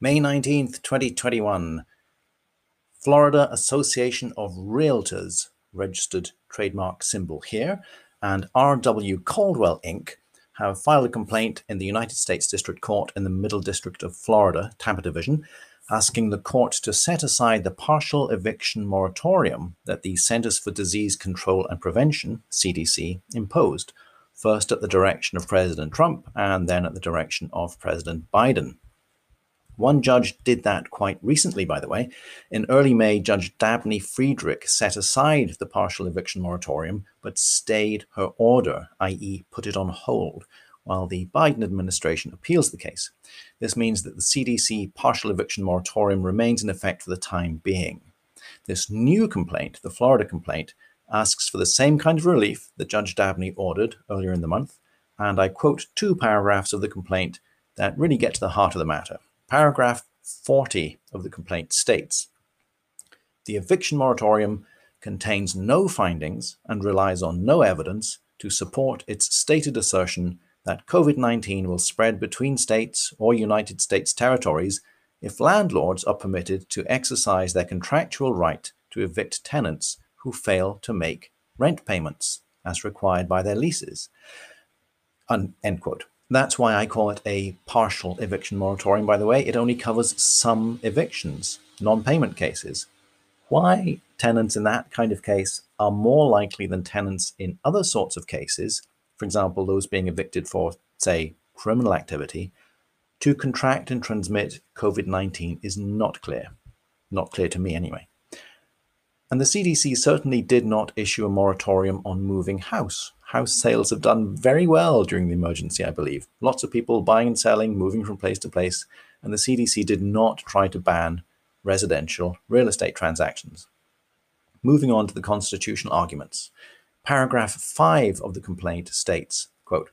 May 19th, 2021. Florida Association of Realtors, registered trademark symbol here, and R.W. Caldwell Inc. have filed a complaint in the United States District Court in the Middle District of Florida, Tampa Division, asking the court to set aside the partial eviction moratorium that the Centers for Disease Control and Prevention, CDC, imposed, first at the direction of President Trump and then at the direction of President Biden. One judge did that quite recently, by the way. In early May, Judge Dabney Friedrich set aside the partial eviction moratorium, but stayed her order, i.e., put it on hold, while the Biden administration appeals the case. This means that the CDC partial eviction moratorium remains in effect for the time being. This new complaint, the Florida complaint, asks for the same kind of relief that Judge Dabney ordered earlier in the month, and I quote two paragraphs of the complaint that really get to the heart of the matter. Paragraph 40 of the complaint states The eviction moratorium contains no findings and relies on no evidence to support its stated assertion that COVID 19 will spread between states or United States territories if landlords are permitted to exercise their contractual right to evict tenants who fail to make rent payments as required by their leases. Un- end quote. That's why I call it a partial eviction moratorium, by the way. It only covers some evictions, non payment cases. Why tenants in that kind of case are more likely than tenants in other sorts of cases, for example, those being evicted for, say, criminal activity, to contract and transmit COVID 19 is not clear. Not clear to me, anyway. And the CDC certainly did not issue a moratorium on moving house house sales have done very well during the emergency, I believe. Lots of people buying and selling, moving from place to place, and the CDC did not try to ban residential real estate transactions. Moving on to the constitutional arguments. Paragraph 5 of the complaint states, quote,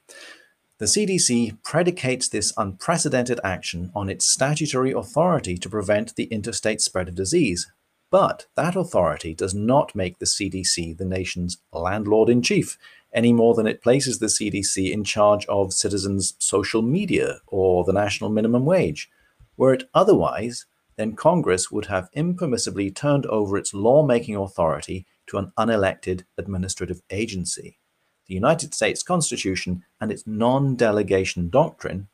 the CDC predicates this unprecedented action on its statutory authority to prevent the interstate spread of disease, but that authority does not make the CDC the nation's landlord in chief any more than it places the CDC in charge of citizens' social media or the national minimum wage. Were it otherwise, then Congress would have impermissibly turned over its lawmaking authority to an unelected administrative agency. The United States Constitution and its non delegation doctrine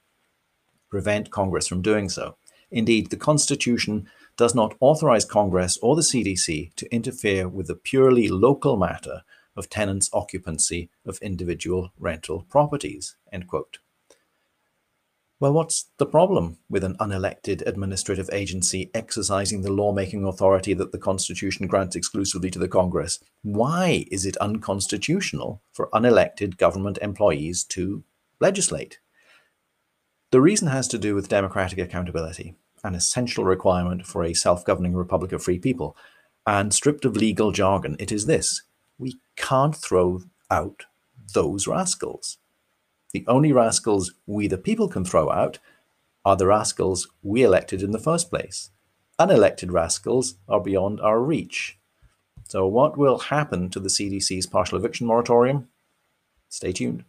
prevent Congress from doing so. Indeed, the Constitution does not authorize Congress or the CDC to interfere with the purely local matter of tenants' occupancy of individual rental properties. End quote. Well, what's the problem with an unelected administrative agency exercising the lawmaking authority that the Constitution grants exclusively to the Congress? Why is it unconstitutional for unelected government employees to legislate? The reason has to do with democratic accountability, an essential requirement for a self governing republic of free people. And stripped of legal jargon, it is this we can't throw out those rascals. The only rascals we, the people, can throw out are the rascals we elected in the first place. Unelected rascals are beyond our reach. So, what will happen to the CDC's partial eviction moratorium? Stay tuned.